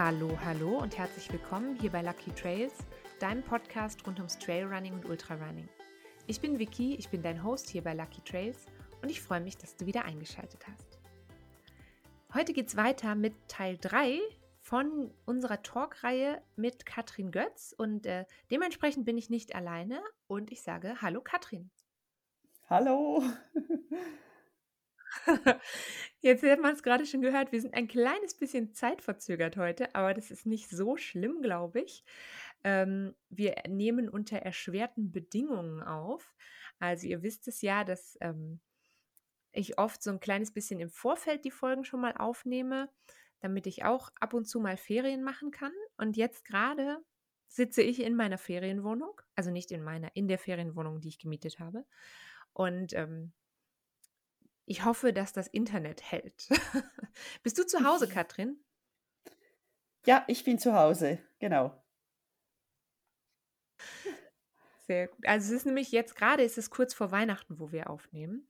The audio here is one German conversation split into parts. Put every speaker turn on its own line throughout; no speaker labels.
Hallo, hallo und herzlich willkommen hier bei Lucky Trails, deinem Podcast rund ums Trailrunning und Ultrarunning. Ich bin Vicky, ich bin dein Host hier bei Lucky Trails und ich freue mich, dass du wieder eingeschaltet hast. Heute geht es weiter mit Teil 3 von unserer Talkreihe mit Katrin Götz und äh, dementsprechend bin ich nicht alleine und ich sage Hallo Katrin.
Hallo.
Jetzt hat man es gerade schon gehört, wir sind ein kleines bisschen zeitverzögert heute, aber das ist nicht so schlimm, glaube ich. Ähm, wir nehmen unter erschwerten Bedingungen auf. Also ihr wisst es ja, dass ähm, ich oft so ein kleines bisschen im Vorfeld die Folgen schon mal aufnehme, damit ich auch ab und zu mal Ferien machen kann. Und jetzt gerade sitze ich in meiner Ferienwohnung, also nicht in meiner, in der Ferienwohnung, die ich gemietet habe. Und ähm, ich hoffe, dass das Internet hält. Bist du zu Hause, Katrin?
Ja, ich bin zu Hause, genau.
Sehr gut. Also es ist nämlich jetzt gerade, ist es kurz vor Weihnachten, wo wir aufnehmen.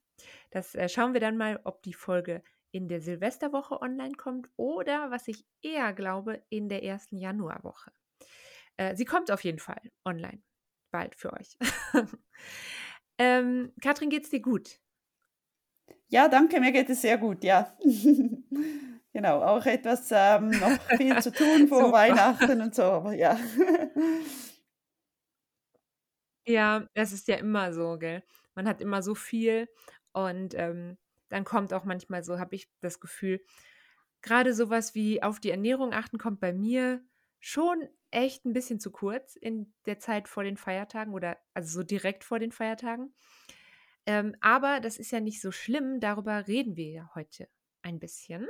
Das äh, schauen wir dann mal, ob die Folge in der Silvesterwoche online kommt oder, was ich eher glaube, in der ersten Januarwoche. Äh, sie kommt auf jeden Fall online, bald für euch. ähm, Katrin, geht's dir gut?
Ja, danke, mir geht es sehr gut, ja. genau, auch etwas ähm, noch viel zu tun vor Weihnachten und so, aber ja.
ja, das ist ja immer so, gell? Man hat immer so viel und ähm, dann kommt auch manchmal so, habe ich das Gefühl, gerade sowas wie auf die Ernährung achten kommt bei mir schon echt ein bisschen zu kurz in der Zeit vor den Feiertagen oder also so direkt vor den Feiertagen. Ähm, aber das ist ja nicht so schlimm, darüber reden wir ja heute ein bisschen.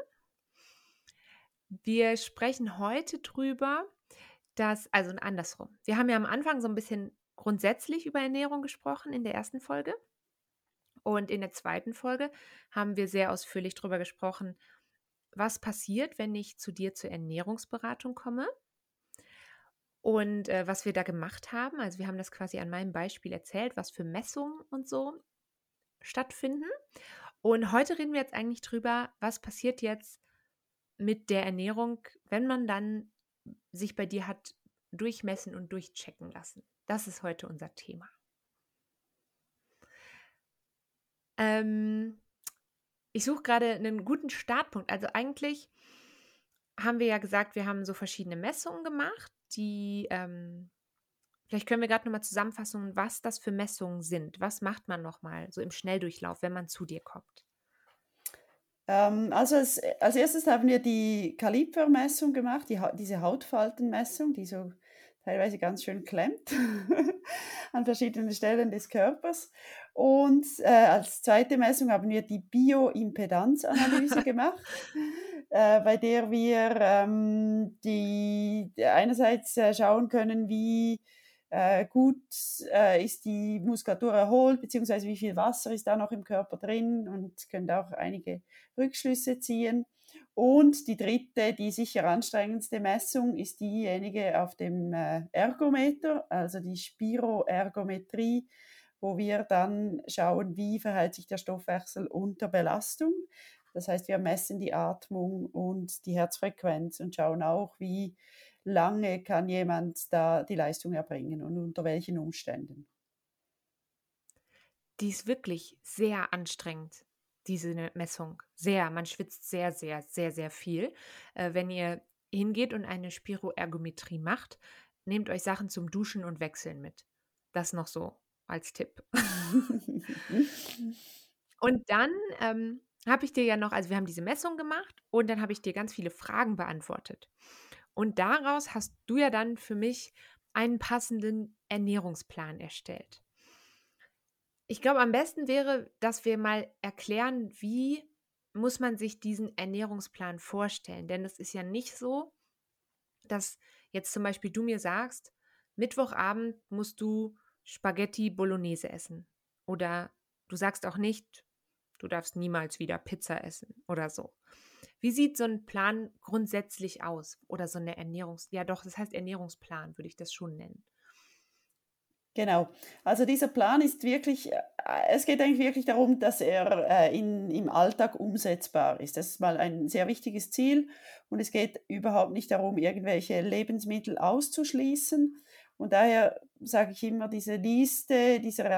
Wir sprechen heute drüber, dass, also andersrum. Wir haben ja am Anfang so ein bisschen grundsätzlich über Ernährung gesprochen in der ersten Folge. Und in der zweiten Folge haben wir sehr ausführlich darüber gesprochen, was passiert, wenn ich zu dir zur Ernährungsberatung komme und äh, was wir da gemacht haben. Also wir haben das quasi an meinem Beispiel erzählt, was für Messungen und so stattfinden. Und heute reden wir jetzt eigentlich drüber, was passiert jetzt mit der Ernährung, wenn man dann sich bei dir hat durchmessen und durchchecken lassen. Das ist heute unser Thema. Ähm, ich suche gerade einen guten Startpunkt. Also eigentlich haben wir ja gesagt, wir haben so verschiedene Messungen gemacht, die ähm, Vielleicht können wir gerade nochmal zusammenfassen, was das für Messungen sind. Was macht man nochmal so im Schnelldurchlauf, wenn man zu dir kommt?
Ähm, also als, als erstes haben wir die Kalipermessung gemacht, die, diese Hautfaltenmessung, die so teilweise ganz schön klemmt an verschiedenen Stellen des Körpers. Und äh, als zweite Messung haben wir die Bioimpedanzanalyse gemacht, äh, bei der wir ähm, die einerseits äh, schauen können, wie äh, gut äh, ist die Muskulatur erholt, beziehungsweise wie viel Wasser ist da noch im Körper drin und könnt auch einige Rückschlüsse ziehen. Und die dritte, die sicher anstrengendste Messung ist diejenige auf dem äh, Ergometer, also die Spiroergometrie, wo wir dann schauen, wie verhält sich der Stoffwechsel unter Belastung. Das heißt, wir messen die Atmung und die Herzfrequenz und schauen auch, wie lange kann jemand da die Leistung erbringen und unter welchen Umständen.
Die ist wirklich sehr anstrengend, diese Messung. Sehr. Man schwitzt sehr, sehr, sehr, sehr viel. Äh, wenn ihr hingeht und eine Spiroergometrie macht, nehmt euch Sachen zum Duschen und Wechseln mit. Das noch so als Tipp. und dann ähm, habe ich dir ja noch, also wir haben diese Messung gemacht und dann habe ich dir ganz viele Fragen beantwortet. Und daraus hast du ja dann für mich einen passenden Ernährungsplan erstellt. Ich glaube, am besten wäre, dass wir mal erklären, wie muss man sich diesen Ernährungsplan vorstellen. Denn es ist ja nicht so, dass jetzt zum Beispiel du mir sagst, Mittwochabend musst du Spaghetti Bolognese essen. Oder du sagst auch nicht, du darfst niemals wieder Pizza essen oder so. Wie sieht so ein Plan grundsätzlich aus? Oder so eine Ernährungs-, ja doch, das heißt Ernährungsplan, würde ich das schon nennen.
Genau. Also dieser Plan ist wirklich, äh, es geht eigentlich wirklich darum, dass er äh, in, im Alltag umsetzbar ist. Das ist mal ein sehr wichtiges Ziel und es geht überhaupt nicht darum, irgendwelche Lebensmittel auszuschließen. Und daher sage ich immer, diese Liste, dieser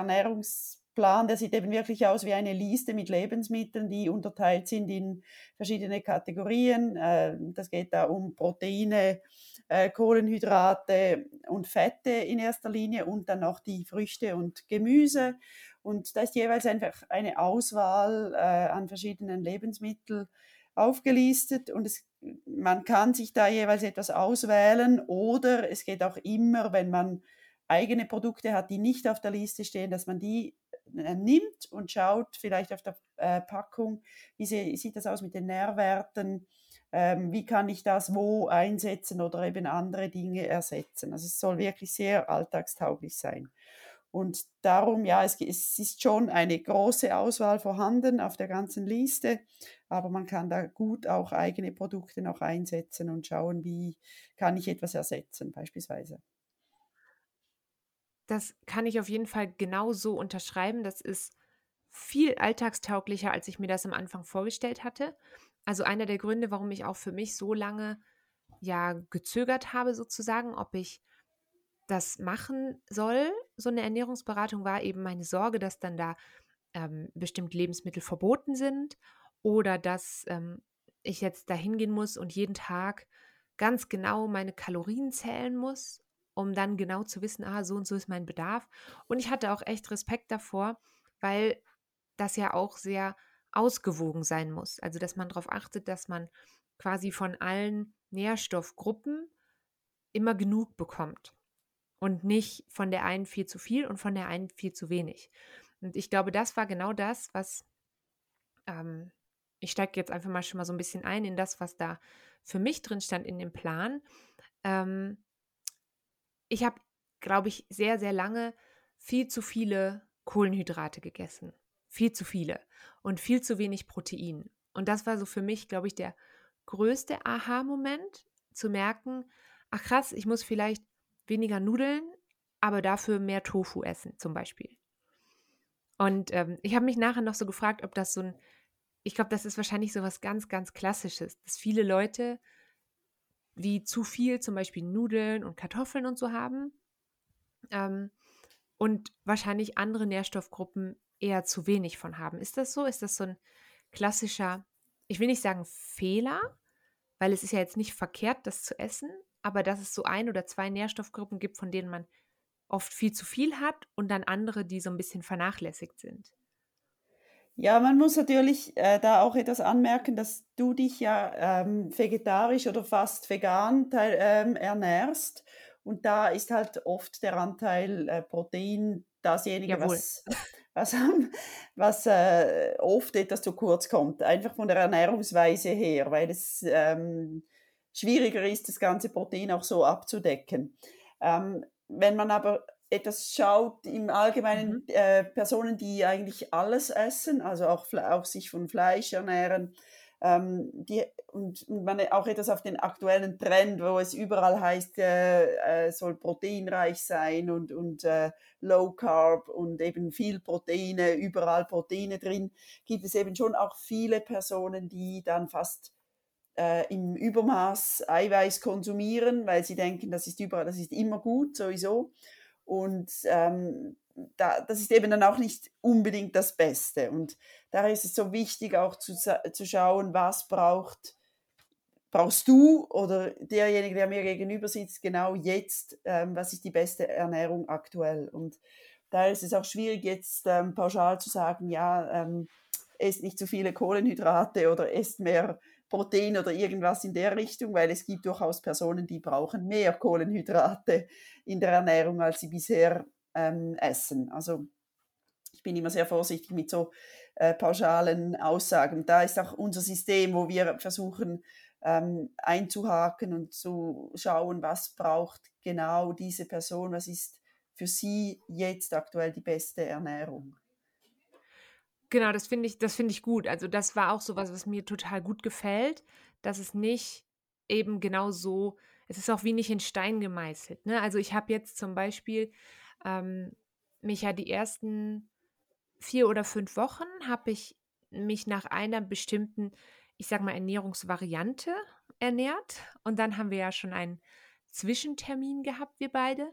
Ernährungsplan, der sieht eben wirklich aus wie eine Liste mit Lebensmitteln, die unterteilt sind in verschiedene Kategorien. Äh, das geht da um Proteine, äh, Kohlenhydrate und Fette in erster Linie und dann noch die Früchte und Gemüse. Und da ist jeweils einfach eine Auswahl äh, an verschiedenen Lebensmitteln aufgelistet und es, man kann sich da jeweils etwas auswählen oder es geht auch immer, wenn man eigene Produkte hat, die nicht auf der Liste stehen, dass man die nimmt und schaut vielleicht auf der äh, Packung, wie sie, sieht das aus mit den Nährwerten, ähm, wie kann ich das wo einsetzen oder eben andere Dinge ersetzen. Also es soll wirklich sehr alltagstauglich sein. Und darum, ja, es, ist schon eine große Auswahl vorhanden auf der ganzen Liste, aber man kann da gut auch eigene Produkte noch einsetzen und schauen, wie kann ich etwas ersetzen beispielsweise.
Das kann ich auf jeden Fall genauso unterschreiben. Das ist viel alltagstauglicher, als ich mir das am Anfang vorgestellt hatte. Also einer der Gründe, warum ich auch für mich so lange ja gezögert habe, sozusagen, ob ich das machen soll, so eine Ernährungsberatung, war eben meine Sorge, dass dann da ähm, bestimmte Lebensmittel verboten sind oder dass ähm, ich jetzt da hingehen muss und jeden Tag ganz genau meine Kalorien zählen muss, um dann genau zu wissen, ah, so und so ist mein Bedarf. Und ich hatte auch echt Respekt davor, weil das ja auch sehr ausgewogen sein muss. Also, dass man darauf achtet, dass man quasi von allen Nährstoffgruppen immer genug bekommt und nicht von der einen viel zu viel und von der einen viel zu wenig. Und ich glaube, das war genau das, was ähm, ich steige jetzt einfach mal schon mal so ein bisschen ein in das, was da für mich drin stand in dem Plan. Ähm, ich habe, glaube ich, sehr, sehr lange viel zu viele Kohlenhydrate gegessen. Viel zu viele und viel zu wenig Protein. Und das war so für mich, glaube ich, der größte Aha-Moment, zu merken, ach krass, ich muss vielleicht weniger Nudeln, aber dafür mehr Tofu essen, zum Beispiel. Und ähm, ich habe mich nachher noch so gefragt, ob das so ein, ich glaube, das ist wahrscheinlich so was ganz, ganz Klassisches, dass viele Leute wie zu viel zum Beispiel Nudeln und Kartoffeln und so haben ähm, und wahrscheinlich andere Nährstoffgruppen eher zu wenig von haben. Ist das so? Ist das so ein klassischer, ich will nicht sagen Fehler, weil es ist ja jetzt nicht verkehrt, das zu essen, aber dass es so ein oder zwei Nährstoffgruppen gibt, von denen man oft viel zu viel hat und dann andere, die so ein bisschen vernachlässigt sind.
Ja, man muss natürlich äh, da auch etwas anmerken, dass du dich ja ähm, vegetarisch oder fast vegan teil, ähm, ernährst. Und da ist halt oft der Anteil äh, Protein dasjenige, Jawohl. was was, was äh, oft etwas zu kurz kommt, einfach von der Ernährungsweise her, weil es ähm, schwieriger ist, das ganze Protein auch so abzudecken. Ähm, wenn man aber etwas schaut, im Allgemeinen mhm. äh, Personen, die eigentlich alles essen, also auch, auch sich von Fleisch ernähren, ähm, die, und, und, man auch etwas auf den aktuellen Trend, wo es überall heißt, äh, äh, soll proteinreich sein und, und äh, Low Carb und eben viel Proteine, überall Proteine drin, gibt es eben schon auch viele Personen, die dann fast äh, im Übermaß Eiweiß konsumieren, weil sie denken, das ist überall, das ist immer gut sowieso. Und ähm, da, das ist eben dann auch nicht unbedingt das Beste. Und daher ist es so wichtig, auch zu, zu schauen, was braucht, brauchst du oder derjenige, der mir gegenüber sitzt, genau jetzt, ähm, was ist die beste Ernährung aktuell. Und da ist es auch schwierig, jetzt ähm, pauschal zu sagen, ja, ähm, esst nicht zu viele Kohlenhydrate oder esst mehr Protein oder irgendwas in der Richtung, weil es gibt durchaus Personen, die brauchen mehr Kohlenhydrate in der Ernährung, als sie bisher ähm, essen. Also ich bin immer sehr vorsichtig mit so äh, pauschalen Aussagen. Da ist auch unser System, wo wir versuchen ähm, einzuhaken und zu schauen, was braucht genau diese Person, was ist für sie jetzt aktuell die beste Ernährung.
Genau, das finde ich, das finde ich gut. Also das war auch so was, was mir total gut gefällt, dass es nicht eben genau so, es ist auch wie nicht in Stein gemeißelt. Ne? Also ich habe jetzt zum Beispiel ähm, mich ja die ersten vier oder fünf Wochen habe ich mich nach einer bestimmten, ich sag mal, Ernährungsvariante ernährt. Und dann haben wir ja schon einen Zwischentermin gehabt, wir beide.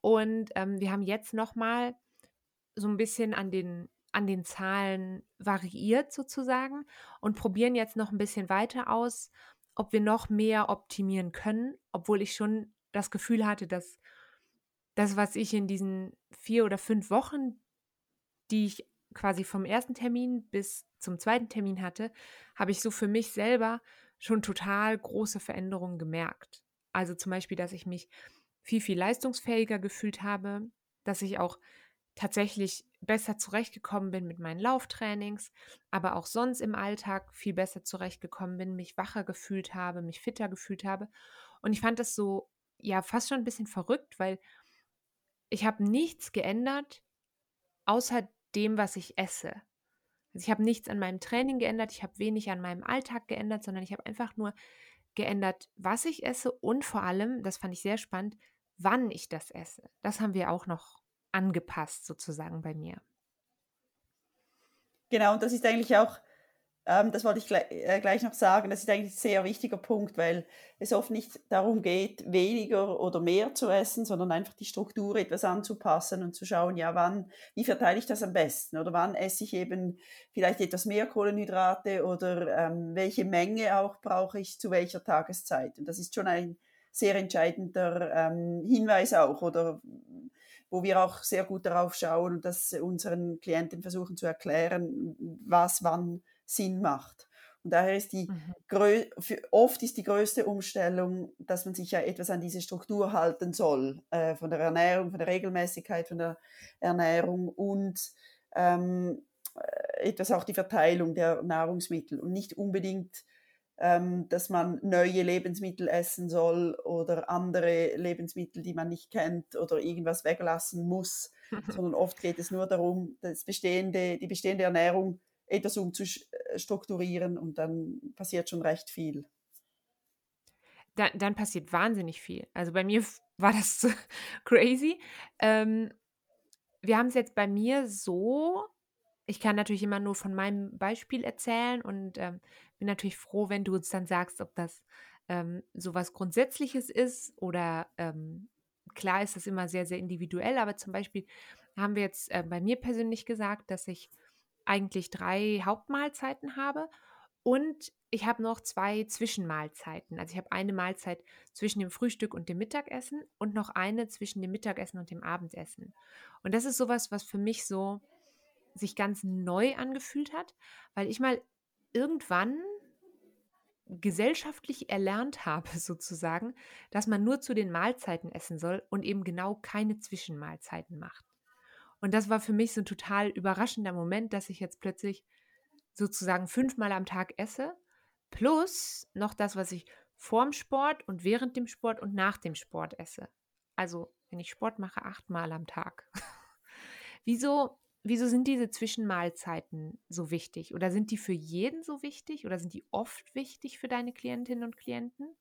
Und ähm, wir haben jetzt nochmal so ein bisschen an den, an den Zahlen variiert sozusagen und probieren jetzt noch ein bisschen weiter aus, ob wir noch mehr optimieren können, obwohl ich schon das Gefühl hatte, dass das, was ich in diesen vier oder fünf Wochen, die ich quasi vom ersten Termin bis zum zweiten Termin hatte, habe ich so für mich selber schon total große Veränderungen gemerkt. Also zum Beispiel, dass ich mich viel, viel leistungsfähiger gefühlt habe, dass ich auch tatsächlich besser zurechtgekommen bin mit meinen Lauftrainings, aber auch sonst im Alltag viel besser zurechtgekommen bin, mich wacher gefühlt habe, mich fitter gefühlt habe. Und ich fand das so, ja, fast schon ein bisschen verrückt, weil ich habe nichts geändert, außer dem, was ich esse. Also ich habe nichts an meinem Training geändert, ich habe wenig an meinem Alltag geändert, sondern ich habe einfach nur geändert, was ich esse und vor allem, das fand ich sehr spannend, wann ich das esse. Das haben wir auch noch angepasst sozusagen bei mir.
Genau, und das ist eigentlich auch ähm, das wollte ich gleich, äh, gleich noch sagen. Das ist eigentlich ein sehr wichtiger Punkt, weil es oft nicht darum geht, weniger oder mehr zu essen, sondern einfach die Struktur etwas anzupassen und zu schauen, ja, wann, wie verteile ich das am besten? Oder wann esse ich eben vielleicht etwas mehr Kohlenhydrate oder ähm, welche Menge auch brauche ich zu welcher Tageszeit? Und das ist schon ein sehr entscheidender ähm, Hinweis auch oder wo wir auch sehr gut darauf schauen und das unseren Klienten versuchen zu erklären, was wann Sinn macht. Und daher ist die, mhm. oft ist die größte Umstellung, dass man sich ja etwas an diese Struktur halten soll, äh, von der Ernährung, von der Regelmäßigkeit von der Ernährung und ähm, äh, etwas auch die Verteilung der Nahrungsmittel und nicht unbedingt, ähm, dass man neue Lebensmittel essen soll oder andere Lebensmittel, die man nicht kennt oder irgendwas weglassen muss, sondern oft geht es nur darum, das bestehende, die bestehende Ernährung etwas umzustrukturieren und dann passiert schon recht viel.
Dann, dann passiert wahnsinnig viel. Also bei mir war das crazy. Ähm, wir haben es jetzt bei mir so, ich kann natürlich immer nur von meinem Beispiel erzählen und ähm, bin natürlich froh, wenn du uns dann sagst, ob das ähm, so was Grundsätzliches ist oder ähm, klar ist das immer sehr, sehr individuell, aber zum Beispiel haben wir jetzt äh, bei mir persönlich gesagt, dass ich eigentlich drei Hauptmahlzeiten habe und ich habe noch zwei Zwischenmahlzeiten. Also ich habe eine Mahlzeit zwischen dem Frühstück und dem Mittagessen und noch eine zwischen dem Mittagessen und dem Abendessen. Und das ist sowas, was für mich so sich ganz neu angefühlt hat, weil ich mal irgendwann gesellschaftlich erlernt habe, sozusagen, dass man nur zu den Mahlzeiten essen soll und eben genau keine Zwischenmahlzeiten macht. Und das war für mich so ein total überraschender Moment, dass ich jetzt plötzlich sozusagen fünfmal am Tag esse, plus noch das, was ich vorm Sport und während dem Sport und nach dem Sport esse. Also, wenn ich Sport mache, achtmal am Tag. wieso, wieso sind diese Zwischenmahlzeiten so wichtig? Oder sind die für jeden so wichtig? Oder sind die oft wichtig für deine Klientinnen und Klienten?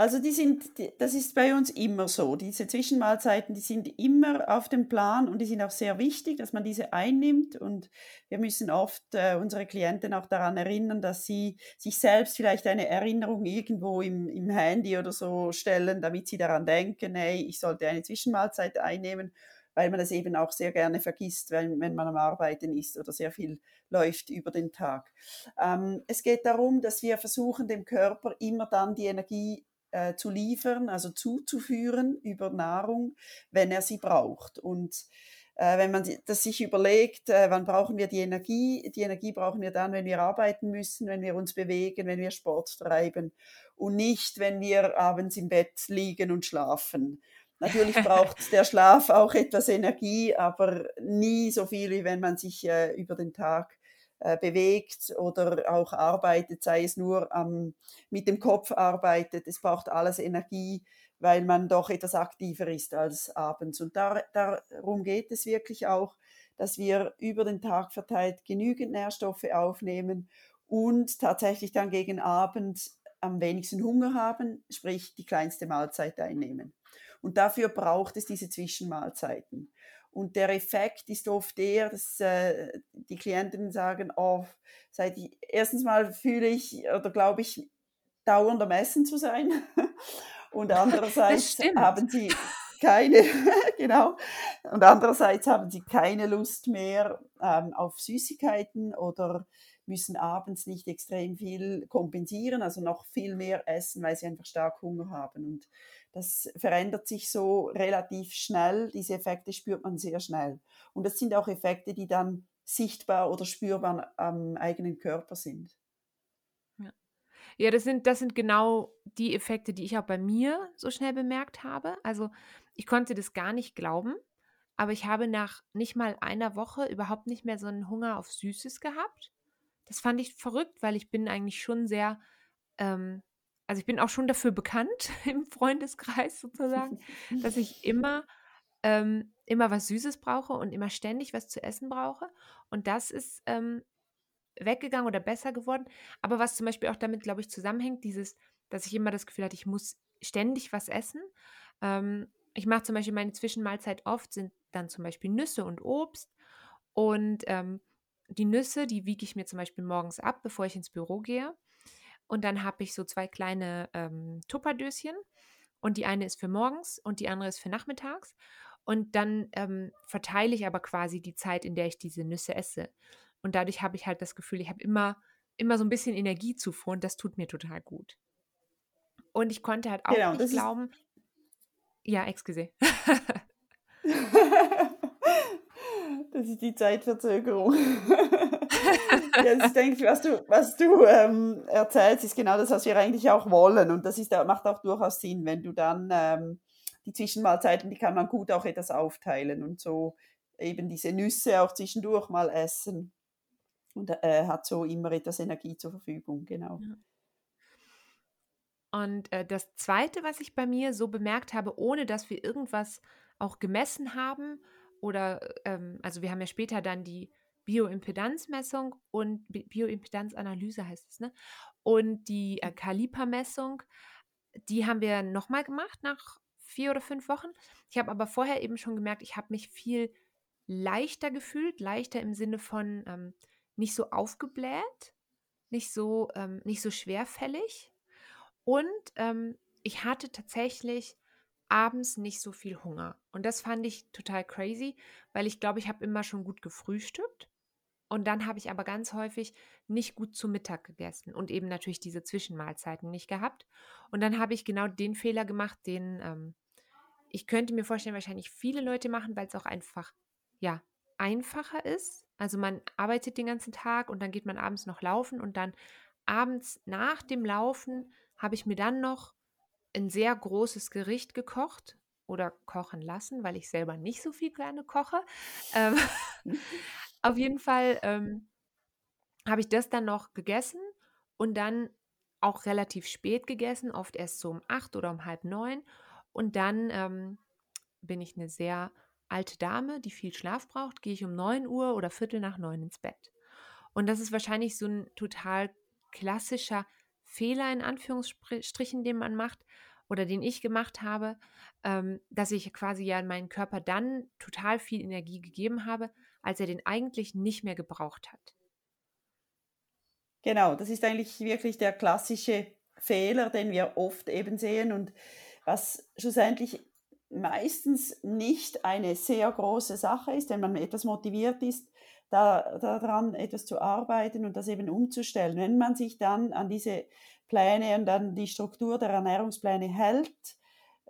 Also die sind, das ist bei uns immer so. Diese Zwischenmahlzeiten, die sind immer auf dem Plan und die sind auch sehr wichtig, dass man diese einnimmt. Und wir müssen oft äh, unsere Klienten auch daran erinnern, dass sie sich selbst vielleicht eine Erinnerung irgendwo im, im Handy oder so stellen, damit sie daran denken, hey, ich sollte eine Zwischenmahlzeit einnehmen, weil man das eben auch sehr gerne vergisst, wenn, wenn man am Arbeiten ist oder sehr viel läuft über den Tag. Ähm, es geht darum, dass wir versuchen, dem Körper immer dann die Energie äh, zu liefern, also zuzuführen über Nahrung, wenn er sie braucht. Und äh, wenn man das sich überlegt, äh, wann brauchen wir die Energie? Die Energie brauchen wir dann, wenn wir arbeiten müssen, wenn wir uns bewegen, wenn wir Sport treiben und nicht, wenn wir abends im Bett liegen und schlafen. Natürlich braucht der Schlaf auch etwas Energie, aber nie so viel, wie wenn man sich äh, über den Tag äh, bewegt oder auch arbeitet, sei es nur ähm, mit dem Kopf arbeitet. Es braucht alles Energie, weil man doch etwas aktiver ist als abends. Und dar, darum geht es wirklich auch, dass wir über den Tag verteilt genügend Nährstoffe aufnehmen und tatsächlich dann gegen Abend am wenigsten Hunger haben, sprich die kleinste Mahlzeit einnehmen. Und dafür braucht es diese Zwischenmahlzeiten. Und der Effekt ist oft der, dass äh, die Klienten sagen, oh, seit ich, erstens mal fühle ich oder glaube ich, dauernd am Essen zu sein. Und andererseits haben sie keine, genau, und andererseits haben sie keine Lust mehr ähm, auf Süßigkeiten oder müssen abends nicht extrem viel kompensieren, also noch viel mehr essen, weil sie einfach stark Hunger haben. Und das verändert sich so relativ schnell. Diese Effekte spürt man sehr schnell. Und das sind auch Effekte, die dann sichtbar oder spürbar am eigenen Körper sind.
Ja, das, sind, das sind genau die Effekte, die ich auch bei mir so schnell bemerkt habe. Also ich konnte das gar nicht glauben, aber ich habe nach nicht mal einer Woche überhaupt nicht mehr so einen Hunger auf Süßes gehabt. Das fand ich verrückt, weil ich bin eigentlich schon sehr ähm, also ich bin auch schon dafür bekannt im Freundeskreis sozusagen, dass ich immer, ähm, immer was Süßes brauche und immer ständig was zu essen brauche. Und das ist ähm, weggegangen oder besser geworden. Aber was zum Beispiel auch damit, glaube ich, zusammenhängt, dieses, dass ich immer das Gefühl hatte, ich muss ständig was essen. Ähm, ich mache zum Beispiel meine Zwischenmahlzeit oft, sind dann zum Beispiel Nüsse und Obst. Und ähm, die Nüsse, die wiege ich mir zum Beispiel morgens ab, bevor ich ins Büro gehe. Und dann habe ich so zwei kleine ähm, Tupperdöschen. Und die eine ist für morgens und die andere ist für nachmittags. Und dann ähm, verteile ich aber quasi die Zeit, in der ich diese Nüsse esse. Und dadurch habe ich halt das Gefühl, ich habe immer, immer so ein bisschen Energiezufuhr und das tut mir total gut. Und ich konnte halt auch genau, nicht glauben. Ja, excuse.
das ist die Zeitverzögerung. ich denke, was du, was du ähm, erzählst, ist genau das, was wir eigentlich auch wollen. Und das ist, macht auch durchaus Sinn, wenn du dann ähm, die Zwischenmahlzeiten, die kann man gut auch etwas aufteilen und so eben diese Nüsse auch zwischendurch mal essen. Und äh, hat so immer etwas Energie zur Verfügung, genau.
Und äh, das Zweite, was ich bei mir so bemerkt habe, ohne dass wir irgendwas auch gemessen haben, oder ähm, also wir haben ja später dann die Bioimpedanzmessung und Bioimpedanzanalyse heißt es, ne? Und die äh, Kalipermessung, die haben wir nochmal gemacht nach vier oder fünf Wochen. Ich habe aber vorher eben schon gemerkt, ich habe mich viel leichter gefühlt, leichter im Sinne von ähm, nicht so aufgebläht, nicht so, ähm, nicht so schwerfällig. Und ähm, ich hatte tatsächlich abends nicht so viel Hunger. Und das fand ich total crazy, weil ich glaube, ich habe immer schon gut gefrühstückt. Und dann habe ich aber ganz häufig nicht gut zu Mittag gegessen und eben natürlich diese Zwischenmahlzeiten nicht gehabt. Und dann habe ich genau den Fehler gemacht, den ähm, ich könnte mir vorstellen, wahrscheinlich viele Leute machen, weil es auch einfach, ja, einfacher ist. Also man arbeitet den ganzen Tag und dann geht man abends noch laufen und dann abends nach dem Laufen habe ich mir dann noch ein sehr großes Gericht gekocht oder kochen lassen, weil ich selber nicht so viel gerne koche. Ähm, Auf jeden Fall ähm, habe ich das dann noch gegessen und dann auch relativ spät gegessen, oft erst so um acht oder um halb neun. Und dann ähm, bin ich eine sehr alte Dame, die viel Schlaf braucht, gehe ich um neun Uhr oder Viertel nach neun ins Bett. Und das ist wahrscheinlich so ein total klassischer Fehler in Anführungsstrichen, den man macht oder den ich gemacht habe, ähm, dass ich quasi ja meinen Körper dann total viel Energie gegeben habe, als er den eigentlich nicht mehr gebraucht hat.
Genau, das ist eigentlich wirklich der klassische Fehler, den wir oft eben sehen und was schlussendlich meistens nicht eine sehr große Sache ist, wenn man etwas motiviert ist, da, daran etwas zu arbeiten und das eben umzustellen. Wenn man sich dann an diese Pläne und an die Struktur der Ernährungspläne hält,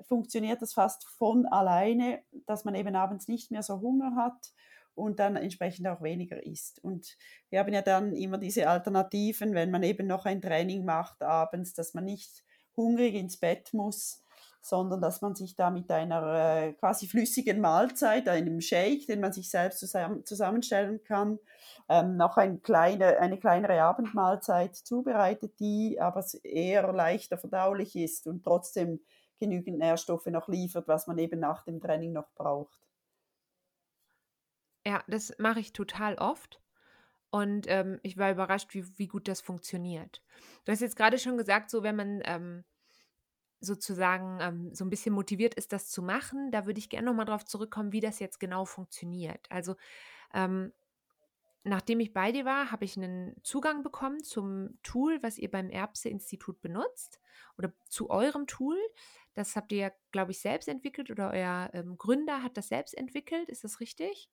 funktioniert das fast von alleine, dass man eben abends nicht mehr so Hunger hat und dann entsprechend auch weniger isst. Und wir haben ja dann immer diese Alternativen, wenn man eben noch ein Training macht abends, dass man nicht hungrig ins Bett muss, sondern dass man sich da mit einer äh, quasi flüssigen Mahlzeit, einem Shake, den man sich selbst zusammen, zusammenstellen kann, ähm, noch ein kleine, eine kleinere Abendmahlzeit zubereitet, die aber eher leichter verdaulich ist und trotzdem genügend Nährstoffe noch liefert, was man eben nach dem Training noch braucht.
Ja, das mache ich total oft. Und ähm, ich war überrascht, wie, wie gut das funktioniert. Du hast jetzt gerade schon gesagt, so wenn man ähm, sozusagen ähm, so ein bisschen motiviert ist, das zu machen, da würde ich gerne nochmal drauf zurückkommen, wie das jetzt genau funktioniert. Also ähm, nachdem ich bei dir war, habe ich einen Zugang bekommen zum Tool, was ihr beim Erbse-Institut benutzt oder zu eurem Tool. Das habt ihr glaube ich, selbst entwickelt oder euer ähm, Gründer hat das selbst entwickelt. Ist das richtig?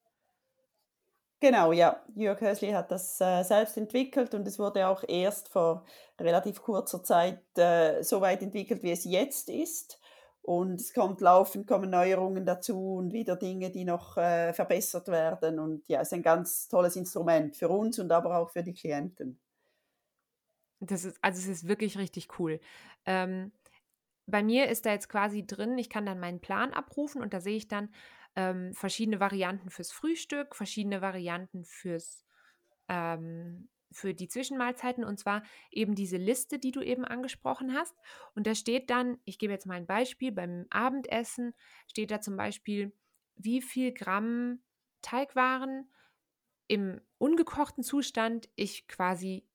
Genau, ja. Jörg Hösli hat das äh, selbst entwickelt und es wurde auch erst vor relativ kurzer Zeit äh, so weit entwickelt, wie es jetzt ist. Und es kommt laufend, kommen Neuerungen dazu und wieder Dinge, die noch äh, verbessert werden. Und ja, es ist ein ganz tolles Instrument für uns und aber auch für die Klienten.
Das ist, also es ist wirklich richtig cool. Ähm, bei mir ist da jetzt quasi drin, ich kann dann meinen Plan abrufen und da sehe ich dann, ähm, verschiedene Varianten fürs Frühstück, verschiedene Varianten fürs ähm, für die Zwischenmahlzeiten und zwar eben diese Liste, die du eben angesprochen hast. Und da steht dann, ich gebe jetzt mal ein Beispiel, beim Abendessen steht da zum Beispiel, wie viel Gramm Teigwaren im ungekochten Zustand ich quasi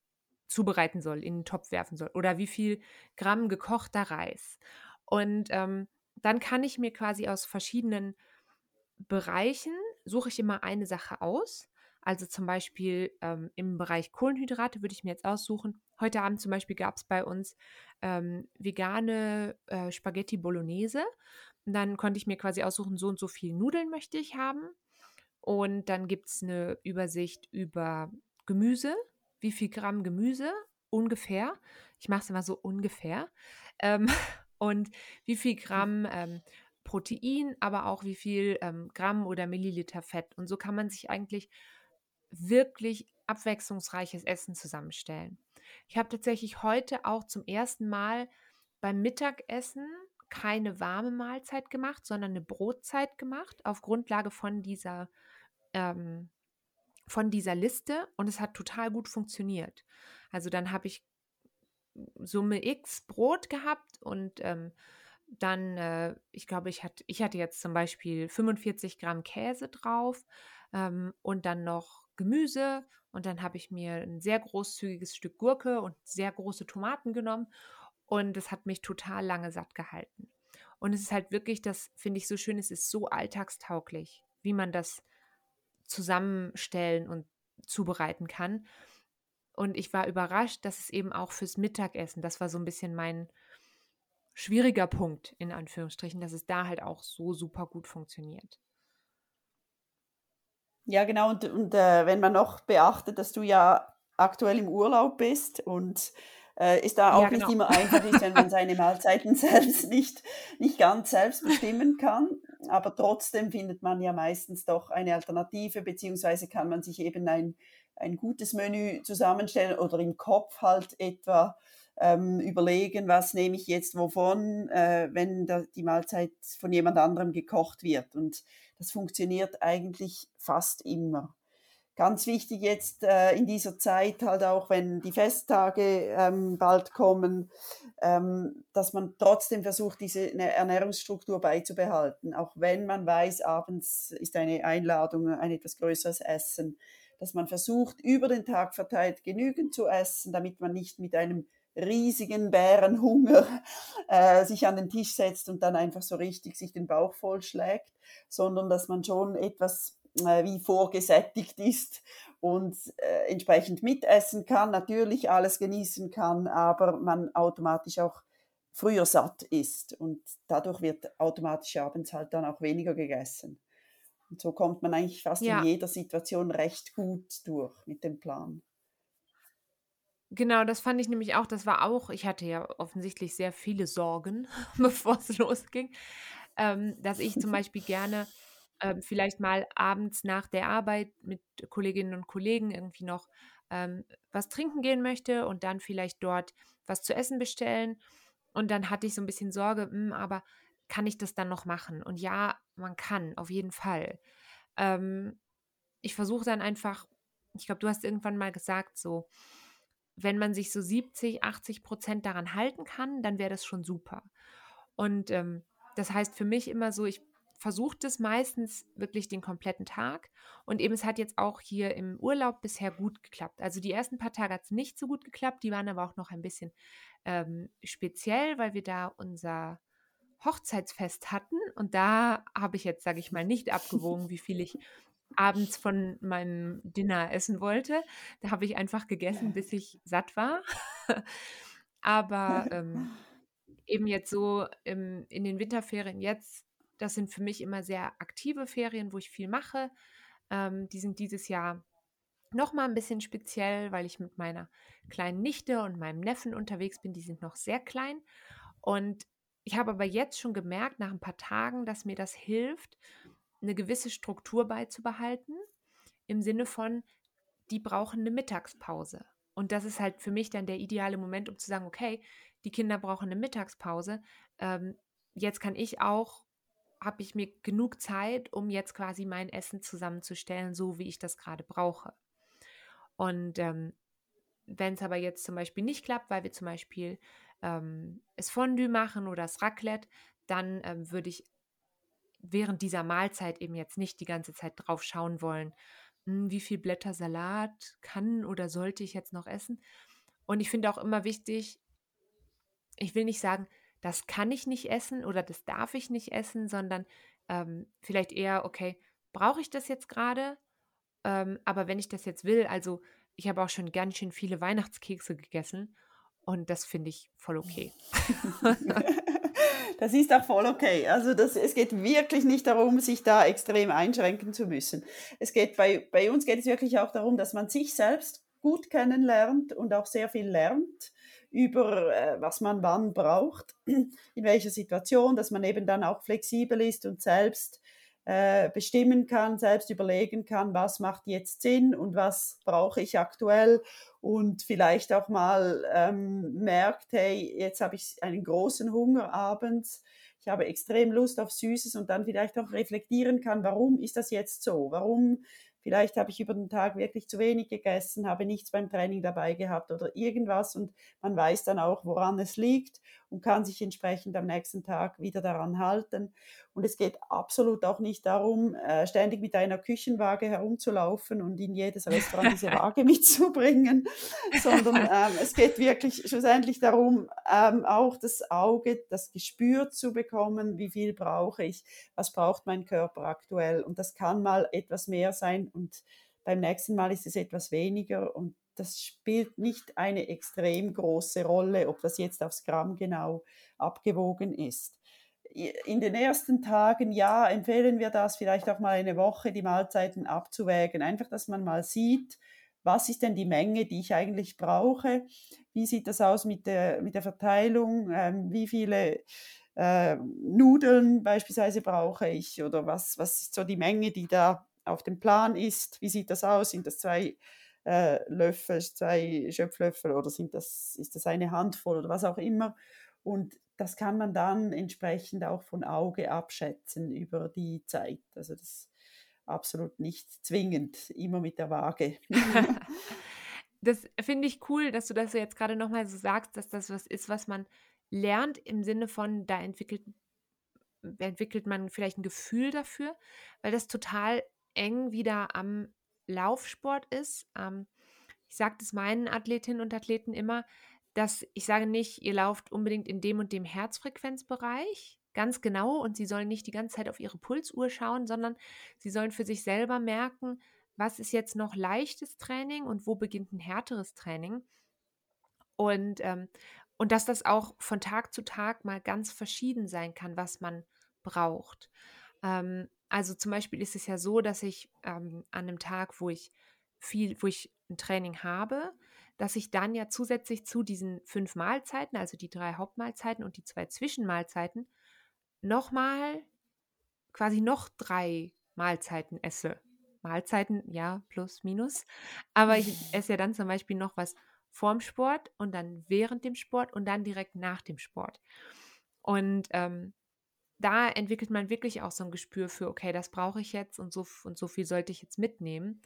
zubereiten soll, in den Topf werfen soll oder wie viel Gramm gekochter Reis. Und ähm, dann kann ich mir quasi aus verschiedenen Bereichen suche ich immer eine Sache aus. Also zum Beispiel ähm, im Bereich Kohlenhydrate würde ich mir jetzt aussuchen. Heute Abend zum Beispiel gab es bei uns ähm, vegane äh, Spaghetti Bolognese. Und dann konnte ich mir quasi aussuchen, so und so viel Nudeln möchte ich haben. Und dann gibt es eine Übersicht über Gemüse. Wie viel Gramm Gemüse ungefähr? Ich mache es immer so ungefähr. Ähm, und wie viel Gramm ähm, Protein, aber auch wie viel ähm, Gramm oder Milliliter Fett. Und so kann man sich eigentlich wirklich abwechslungsreiches Essen zusammenstellen. Ich habe tatsächlich heute auch zum ersten Mal beim Mittagessen keine warme Mahlzeit gemacht, sondern eine Brotzeit gemacht auf Grundlage von dieser ähm, von dieser Liste und es hat total gut funktioniert. Also dann habe ich Summe X Brot gehabt und ähm, dann, äh, ich glaube, ich, hat, ich hatte jetzt zum Beispiel 45 Gramm Käse drauf ähm, und dann noch Gemüse und dann habe ich mir ein sehr großzügiges Stück Gurke und sehr große Tomaten genommen und es hat mich total lange satt gehalten. Und es ist halt wirklich, das finde ich so schön, es ist so alltagstauglich, wie man das zusammenstellen und zubereiten kann. Und ich war überrascht, dass es eben auch fürs Mittagessen, das war so ein bisschen mein, schwieriger Punkt, in Anführungsstrichen, dass es da halt auch so super gut funktioniert.
Ja, genau. Und, und äh, wenn man noch beachtet, dass du ja aktuell im Urlaub bist und äh, ist da auch ja, genau. nicht immer einfach ist, wenn man seine Mahlzeiten selbst nicht, nicht ganz selbst bestimmen kann. Aber trotzdem findet man ja meistens doch eine Alternative, beziehungsweise kann man sich eben ein, ein gutes Menü zusammenstellen oder im Kopf halt etwa ähm, überlegen, was nehme ich jetzt wovon, äh, wenn da die Mahlzeit von jemand anderem gekocht wird. Und das funktioniert eigentlich fast immer. Ganz wichtig jetzt äh, in dieser Zeit, halt auch wenn die Festtage ähm, bald kommen, ähm, dass man trotzdem versucht, diese Ernährungsstruktur beizubehalten. Auch wenn man weiß, abends ist eine Einladung, ein etwas größeres Essen, dass man versucht, über den Tag verteilt genügend zu essen, damit man nicht mit einem riesigen Bärenhunger äh, sich an den Tisch setzt und dann einfach so richtig sich den Bauch vollschlägt, sondern dass man schon etwas äh, wie vorgesättigt ist und äh, entsprechend mitessen kann, natürlich alles genießen kann, aber man automatisch auch früher satt ist und dadurch wird automatisch abends halt dann auch weniger gegessen. Und so kommt man eigentlich fast ja. in jeder Situation recht gut durch mit dem Plan.
Genau, das fand ich nämlich auch. Das war auch, ich hatte ja offensichtlich sehr viele Sorgen, bevor es losging, ähm, dass ich zum Beispiel gerne ähm, vielleicht mal abends nach der Arbeit mit Kolleginnen und Kollegen irgendwie noch ähm, was trinken gehen möchte und dann vielleicht dort was zu essen bestellen. Und dann hatte ich so ein bisschen Sorge, mh, hm, aber kann ich das dann noch machen? Und ja, man kann, auf jeden Fall. Ähm, ich versuche dann einfach, ich glaube, du hast irgendwann mal gesagt, so, wenn man sich so 70, 80 Prozent daran halten kann, dann wäre das schon super. Und ähm, das heißt für mich immer so, ich versuche das meistens wirklich den kompletten Tag. Und eben, es hat jetzt auch hier im Urlaub bisher gut geklappt. Also die ersten paar Tage hat es nicht so gut geklappt. Die waren aber auch noch ein bisschen ähm, speziell, weil wir da unser Hochzeitsfest hatten. Und da habe ich jetzt, sage ich mal, nicht abgewogen, wie viel ich abends von meinem Dinner essen wollte. Da habe ich einfach gegessen, bis ich satt war. aber ähm, eben jetzt so im, in den Winterferien jetzt das sind für mich immer sehr aktive Ferien, wo ich viel mache. Ähm, die sind dieses Jahr noch mal ein bisschen speziell, weil ich mit meiner kleinen Nichte und meinem Neffen unterwegs bin. Die sind noch sehr klein. Und ich habe aber jetzt schon gemerkt, nach ein paar Tagen, dass mir das hilft, eine gewisse Struktur beizubehalten. Im Sinne von, die brauchen eine Mittagspause. Und das ist halt für mich dann der ideale Moment, um zu sagen, okay, die Kinder brauchen eine Mittagspause. Ähm, jetzt kann ich auch habe ich mir genug Zeit, um jetzt quasi mein Essen zusammenzustellen, so wie ich das gerade brauche. Und ähm, wenn es aber jetzt zum Beispiel nicht klappt, weil wir zum Beispiel ähm, es Fondue machen oder das Raclette, dann ähm, würde ich während dieser Mahlzeit eben jetzt nicht die ganze Zeit drauf schauen wollen, hm, wie viel Blätter Salat kann oder sollte ich jetzt noch essen. Und ich finde auch immer wichtig, ich will nicht sagen, das kann ich nicht essen oder das darf ich nicht essen, sondern ähm, vielleicht eher, okay, brauche ich das jetzt gerade? Ähm, aber wenn ich das jetzt will, also ich habe auch schon ganz schön viele Weihnachtskekse gegessen und das finde ich voll okay.
das ist auch voll okay. Also das, es geht wirklich nicht darum, sich da extrem einschränken zu müssen. Es geht bei, bei uns geht es wirklich auch darum, dass man sich selbst gut kennenlernt und auch sehr viel lernt über äh, was man wann braucht, in welcher Situation, dass man eben dann auch flexibel ist und selbst äh, bestimmen kann, selbst überlegen kann, was macht jetzt Sinn und was brauche ich aktuell und vielleicht auch mal ähm, merkt, hey, jetzt habe ich einen großen Hunger abends, ich habe extrem Lust auf Süßes und dann vielleicht auch reflektieren kann, warum ist das jetzt so? Warum Vielleicht habe ich über den Tag wirklich zu wenig gegessen, habe nichts beim Training dabei gehabt oder irgendwas und man weiß dann auch, woran es liegt und kann sich entsprechend am nächsten Tag wieder daran halten. Und es geht absolut auch nicht darum, äh, ständig mit einer Küchenwaage herumzulaufen und in jedes Restaurant diese Waage mitzubringen, sondern ähm, es geht wirklich schlussendlich darum, ähm, auch das Auge, das Gespür zu bekommen, wie viel brauche ich, was braucht mein Körper aktuell. Und das kann mal etwas mehr sein und beim nächsten Mal ist es etwas weniger und das spielt nicht eine extrem große Rolle, ob das jetzt aufs Gramm genau abgewogen ist. In den ersten Tagen, ja, empfehlen wir das vielleicht auch mal eine Woche, die Mahlzeiten abzuwägen. Einfach, dass man mal sieht, was ist denn die Menge, die ich eigentlich brauche? Wie sieht das aus mit der, mit der Verteilung? Ähm, wie viele äh, Nudeln beispielsweise brauche ich? Oder was, was ist so die Menge, die da auf dem Plan ist? Wie sieht das aus? Sind das zwei äh, Löffel, zwei Schöpflöffel oder sind das, ist das eine Handvoll oder was auch immer. Und das kann man dann entsprechend auch von Auge abschätzen über die Zeit. Also das ist absolut nicht zwingend, immer mit der Waage.
das finde ich cool, dass du das jetzt gerade nochmal so sagst, dass das was ist, was man lernt im Sinne von, da entwickelt, entwickelt man vielleicht ein Gefühl dafür, weil das total eng wieder am Laufsport ist. Ähm, ich sage das meinen Athletinnen und Athleten immer, dass ich sage nicht, ihr lauft unbedingt in dem und dem Herzfrequenzbereich, ganz genau, und sie sollen nicht die ganze Zeit auf ihre Pulsuhr schauen, sondern sie sollen für sich selber merken, was ist jetzt noch leichtes Training und wo beginnt ein härteres Training. Und, ähm, und dass das auch von Tag zu Tag mal ganz verschieden sein kann, was man braucht. Ähm, also zum Beispiel ist es ja so, dass ich ähm, an einem Tag, wo ich viel, wo ich ein Training habe, dass ich dann ja zusätzlich zu diesen fünf Mahlzeiten, also die drei Hauptmahlzeiten und die zwei Zwischenmahlzeiten, nochmal quasi noch drei Mahlzeiten esse. Mahlzeiten, ja, plus, minus. Aber ich esse ja dann zum Beispiel noch was vorm Sport und dann während dem Sport und dann direkt nach dem Sport. Und ähm, da entwickelt man wirklich auch so ein Gespür für, okay, das brauche ich jetzt und so und so viel sollte ich jetzt mitnehmen.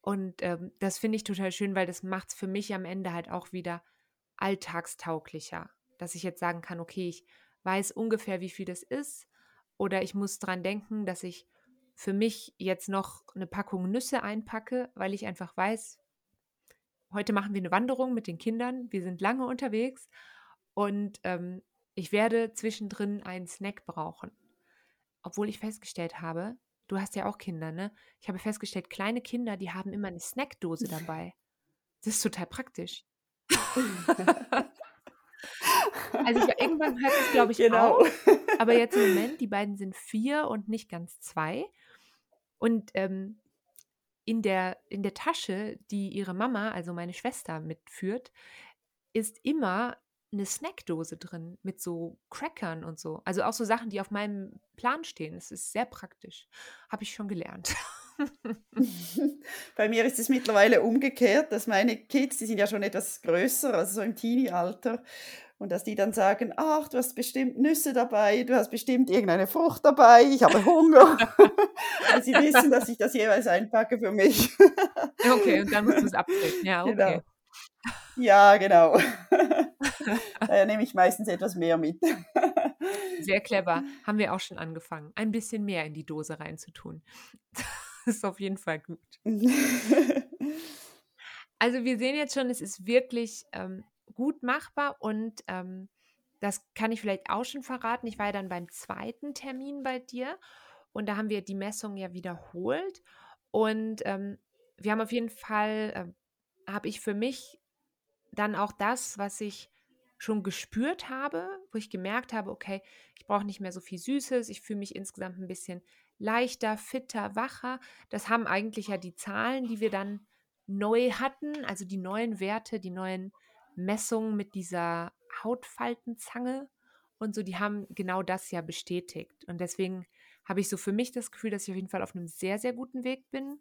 Und ähm, das finde ich total schön, weil das macht es für mich am Ende halt auch wieder alltagstauglicher, dass ich jetzt sagen kann, okay, ich weiß ungefähr, wie viel das ist Oder ich muss dran denken, dass ich für mich jetzt noch eine Packung Nüsse einpacke, weil ich einfach weiß, heute machen wir eine Wanderung mit den Kindern, wir sind lange unterwegs und ähm, ich werde zwischendrin einen Snack brauchen. Obwohl ich festgestellt habe, du hast ja auch Kinder, ne? Ich habe festgestellt, kleine Kinder, die haben immer eine Snackdose dabei. Das ist total praktisch. also ich, irgendwann hört es, glaube ich, genau. auf. Aber jetzt im Moment, die beiden sind vier und nicht ganz zwei. Und ähm, in, der, in der Tasche, die ihre Mama, also meine Schwester, mitführt, ist immer eine Snackdose drin mit so Crackern und so. Also auch so Sachen, die auf meinem Plan stehen. Es ist sehr praktisch. Habe ich schon gelernt.
Bei mir ist es mittlerweile umgekehrt, dass meine Kids, die sind ja schon etwas größer, also so im Teenie-Alter, und dass die dann sagen, ach, du hast bestimmt Nüsse dabei, du hast bestimmt irgendeine Frucht dabei, ich habe Hunger. Weil sie wissen, dass ich das jeweils einpacke für mich.
okay, und dann musst du es abdecken. Ja, okay.
Genau. Ja, genau. Daher nehme ich meistens etwas mehr mit.
Sehr clever. Haben wir auch schon angefangen, ein bisschen mehr in die Dose reinzutun. Das ist auf jeden Fall gut. Also wir sehen jetzt schon, es ist wirklich ähm, gut machbar und ähm, das kann ich vielleicht auch schon verraten. Ich war ja dann beim zweiten Termin bei dir und da haben wir die Messung ja wiederholt und ähm, wir haben auf jeden Fall, äh, habe ich für mich dann auch das, was ich schon gespürt habe, wo ich gemerkt habe, okay, ich brauche nicht mehr so viel Süßes, ich fühle mich insgesamt ein bisschen leichter, fitter, wacher. Das haben eigentlich ja die Zahlen, die wir dann neu hatten, also die neuen Werte, die neuen Messungen mit dieser Hautfaltenzange und so, die haben genau das ja bestätigt. Und deswegen habe ich so für mich das Gefühl, dass ich auf jeden Fall auf einem sehr, sehr guten Weg bin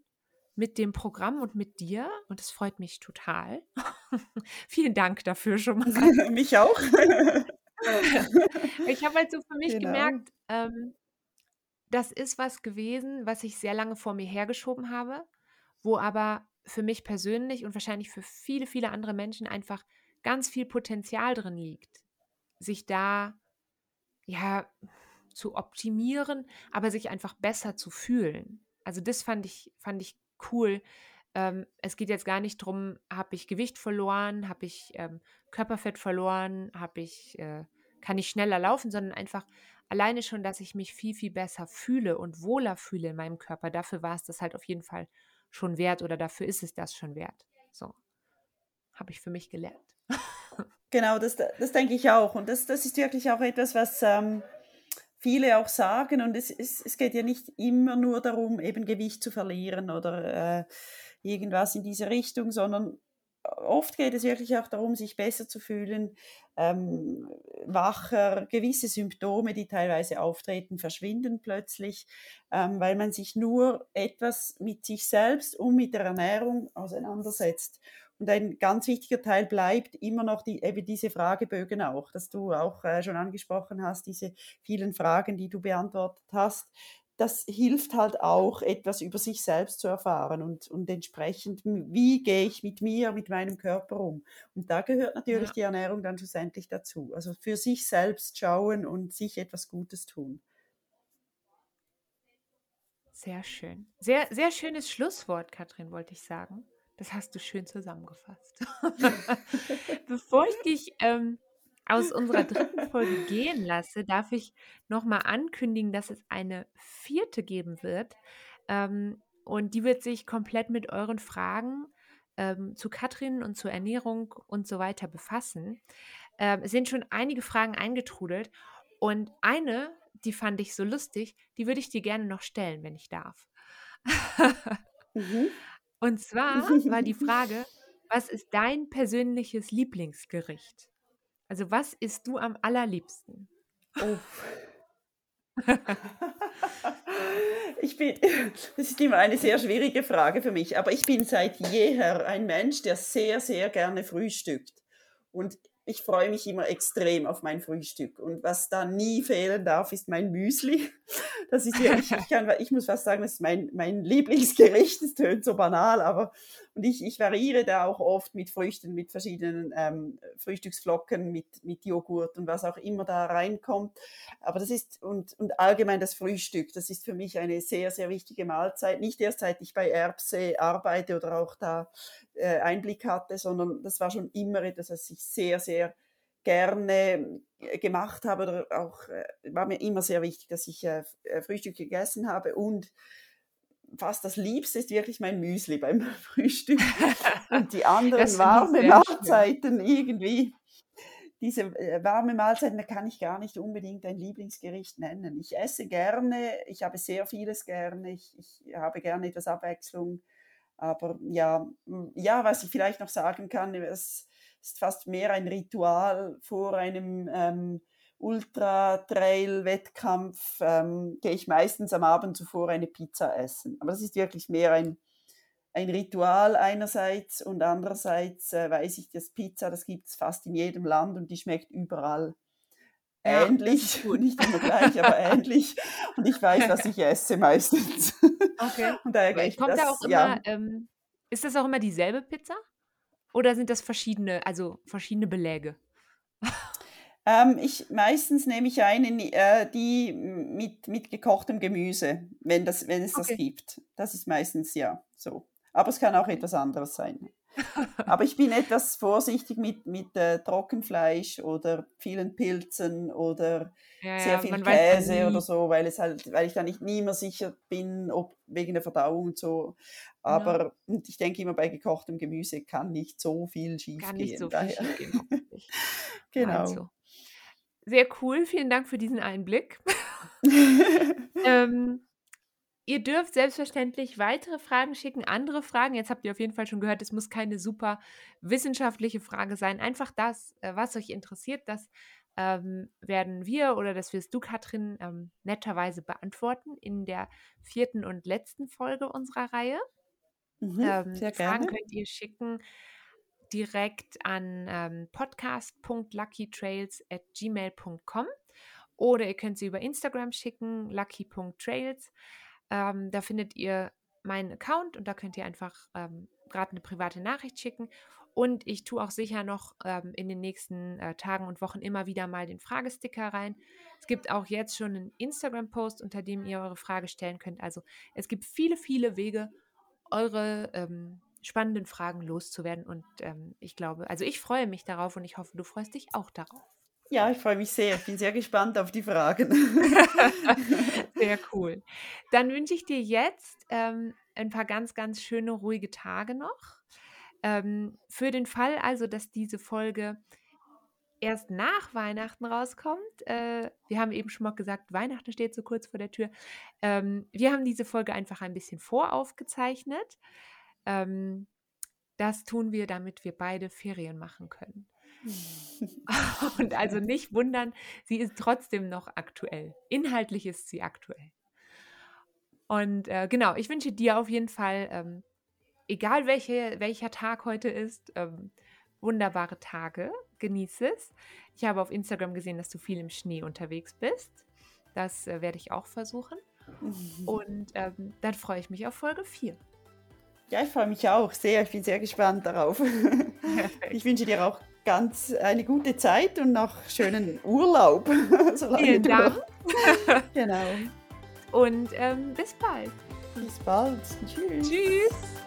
mit dem Programm und mit dir und das freut mich total. Vielen Dank dafür schon mal.
mich auch.
ich habe halt so für mich genau. gemerkt, ähm, das ist was gewesen, was ich sehr lange vor mir hergeschoben habe, wo aber für mich persönlich und wahrscheinlich für viele, viele andere Menschen einfach ganz viel Potenzial drin liegt, sich da ja zu optimieren, aber sich einfach besser zu fühlen. Also das fand ich, fand ich cool. Ähm, es geht jetzt gar nicht darum, habe ich Gewicht verloren, habe ich ähm, Körperfett verloren, habe ich, äh, kann ich schneller laufen, sondern einfach alleine schon, dass ich mich viel, viel besser fühle und wohler fühle in meinem Körper. Dafür war es das halt auf jeden Fall schon wert oder dafür ist es das schon wert. So habe ich für mich gelernt.
genau, das, das denke ich auch. Und das, das ist wirklich auch etwas, was ähm, viele auch sagen und es, es, es geht ja nicht immer nur darum, eben Gewicht zu verlieren oder äh, irgendwas in diese Richtung, sondern oft geht es wirklich auch darum, sich besser zu fühlen, ähm, wacher, gewisse Symptome, die teilweise auftreten, verschwinden plötzlich, ähm, weil man sich nur etwas mit sich selbst und mit der Ernährung auseinandersetzt. Und ein ganz wichtiger Teil bleibt immer noch die, eben diese Fragebögen auch, dass du auch äh, schon angesprochen hast, diese vielen Fragen, die du beantwortet hast. Das hilft halt auch, etwas über sich selbst zu erfahren und, und entsprechend, wie gehe ich mit mir, mit meinem Körper um. Und da gehört natürlich ja. die Ernährung dann schlussendlich dazu. Also für sich selbst schauen und sich etwas Gutes tun.
Sehr schön. Sehr, sehr schönes Schlusswort, Katrin, wollte ich sagen. Das hast du schön zusammengefasst. Bevor ich dich ähm, aus unserer dritten Folge gehen lasse, darf ich nochmal ankündigen, dass es eine vierte geben wird. Ähm, und die wird sich komplett mit euren Fragen ähm, zu Katrin und zur Ernährung und so weiter befassen. Ähm, es sind schon einige Fragen eingetrudelt. Und eine, die fand ich so lustig, die würde ich dir gerne noch stellen, wenn ich darf. mhm. Und zwar war die Frage, was ist dein persönliches Lieblingsgericht? Also was isst du am allerliebsten? Oh.
ich bin, das ist immer eine sehr schwierige Frage für mich, aber ich bin seit jeher ein Mensch, der sehr, sehr gerne frühstückt. Und ich freue mich immer extrem auf mein Frühstück. Und was da nie fehlen darf, ist mein Müsli. Das ist wirklich, ich, kann, ich muss fast sagen, das ist mein, mein Lieblingsgericht. Das tönt so banal, aber und ich, ich variiere da auch oft mit Früchten, mit verschiedenen ähm, Frühstücksflocken, mit, mit Joghurt und was auch immer da reinkommt. Aber das ist, und, und allgemein das Frühstück, das ist für mich eine sehr, sehr wichtige Mahlzeit. Nicht erst seit ich bei Erbse arbeite oder auch da äh, Einblick hatte, sondern das war schon immer etwas, das ich sehr, sehr gerne äh, gemacht habe oder auch äh, war mir immer sehr wichtig, dass ich äh, Frühstück gegessen habe und fast das Liebste ist wirklich mein Müsli beim Frühstück und die anderen warmen Mahlzeiten schön. irgendwie. Diese warme Mahlzeiten, da kann ich gar nicht unbedingt ein Lieblingsgericht nennen. Ich esse gerne, ich habe sehr vieles gerne, ich, ich habe gerne etwas Abwechslung. Aber ja, ja, was ich vielleicht noch sagen kann, es, ist fast mehr ein Ritual vor einem ähm, Ultra-Trail-Wettkampf. Ähm, gehe ich meistens am Abend zuvor eine Pizza essen. Aber das ist wirklich mehr ein, ein Ritual einerseits und andererseits äh, weiß ich, dass Pizza, das gibt es fast in jedem Land und die schmeckt überall ja, ähnlich, nicht immer gleich, aber ähnlich. Und ich weiß, was ich esse meistens.
Okay. Und daher Kommt das, da auch immer, ja. ähm, ist das auch immer dieselbe Pizza? Oder sind das verschiedene, also verschiedene Beläge?
Ähm, ich, meistens nehme ich eine, äh, die mit, mit gekochtem Gemüse, wenn, das, wenn es okay. das gibt. Das ist meistens ja so. Aber es kann auch etwas anderes sein. Aber ich bin etwas vorsichtig mit, mit äh, Trockenfleisch oder vielen Pilzen oder ja, sehr viel Käse oder so, weil es halt, weil ich da nicht nie mehr sicher bin, ob wegen der Verdauung und so. Aber ja. ich denke immer, bei gekochtem Gemüse kann nicht so viel schief kann gehen. Nicht so viel schief gehen,
genau. Also. Sehr cool, vielen Dank für diesen Einblick. ähm, Ihr dürft selbstverständlich weitere Fragen schicken, andere Fragen. Jetzt habt ihr auf jeden Fall schon gehört, es muss keine super wissenschaftliche Frage sein. Einfach das, äh, was euch interessiert, das ähm, werden wir oder das wirst du, Katrin, ähm, netterweise beantworten in der vierten und letzten Folge unserer Reihe. Mhm, ähm, Fragen könnt ihr schicken direkt an ähm, podcast.luckytrails at gmail.com oder ihr könnt sie über Instagram schicken, lucky.trails. Ähm, da findet ihr meinen Account und da könnt ihr einfach ähm, gerade eine private Nachricht schicken. Und ich tue auch sicher noch ähm, in den nächsten äh, Tagen und Wochen immer wieder mal den Fragesticker rein. Es gibt auch jetzt schon einen Instagram-Post, unter dem ihr eure Frage stellen könnt. Also es gibt viele, viele Wege, eure ähm, spannenden Fragen loszuwerden. Und ähm, ich glaube, also ich freue mich darauf und ich hoffe, du freust dich auch darauf.
Ja, ich freue mich sehr. Ich bin sehr gespannt auf die Fragen.
sehr cool. Dann wünsche ich dir jetzt ähm, ein paar ganz, ganz schöne, ruhige Tage noch. Ähm, für den Fall also, dass diese Folge erst nach Weihnachten rauskommt. Äh, wir haben eben schon mal gesagt, Weihnachten steht so kurz vor der Tür. Ähm, wir haben diese Folge einfach ein bisschen voraufgezeichnet. Ähm, das tun wir, damit wir beide Ferien machen können. Und also nicht wundern, sie ist trotzdem noch aktuell. Inhaltlich ist sie aktuell. Und äh, genau, ich wünsche dir auf jeden Fall, ähm, egal welche, welcher Tag heute ist, ähm, wunderbare Tage. Genieße es. Ich habe auf Instagram gesehen, dass du viel im Schnee unterwegs bist. Das äh, werde ich auch versuchen. Und ähm, dann freue ich mich auf Folge 4.
Ja, ich freue mich auch sehr. Ich bin sehr gespannt darauf. ich wünsche dir auch ganz eine gute Zeit und noch schönen Urlaub.
Vielen Dank.
genau.
Und ähm, bis bald.
Bis bald.
Tschüss. Tschüss.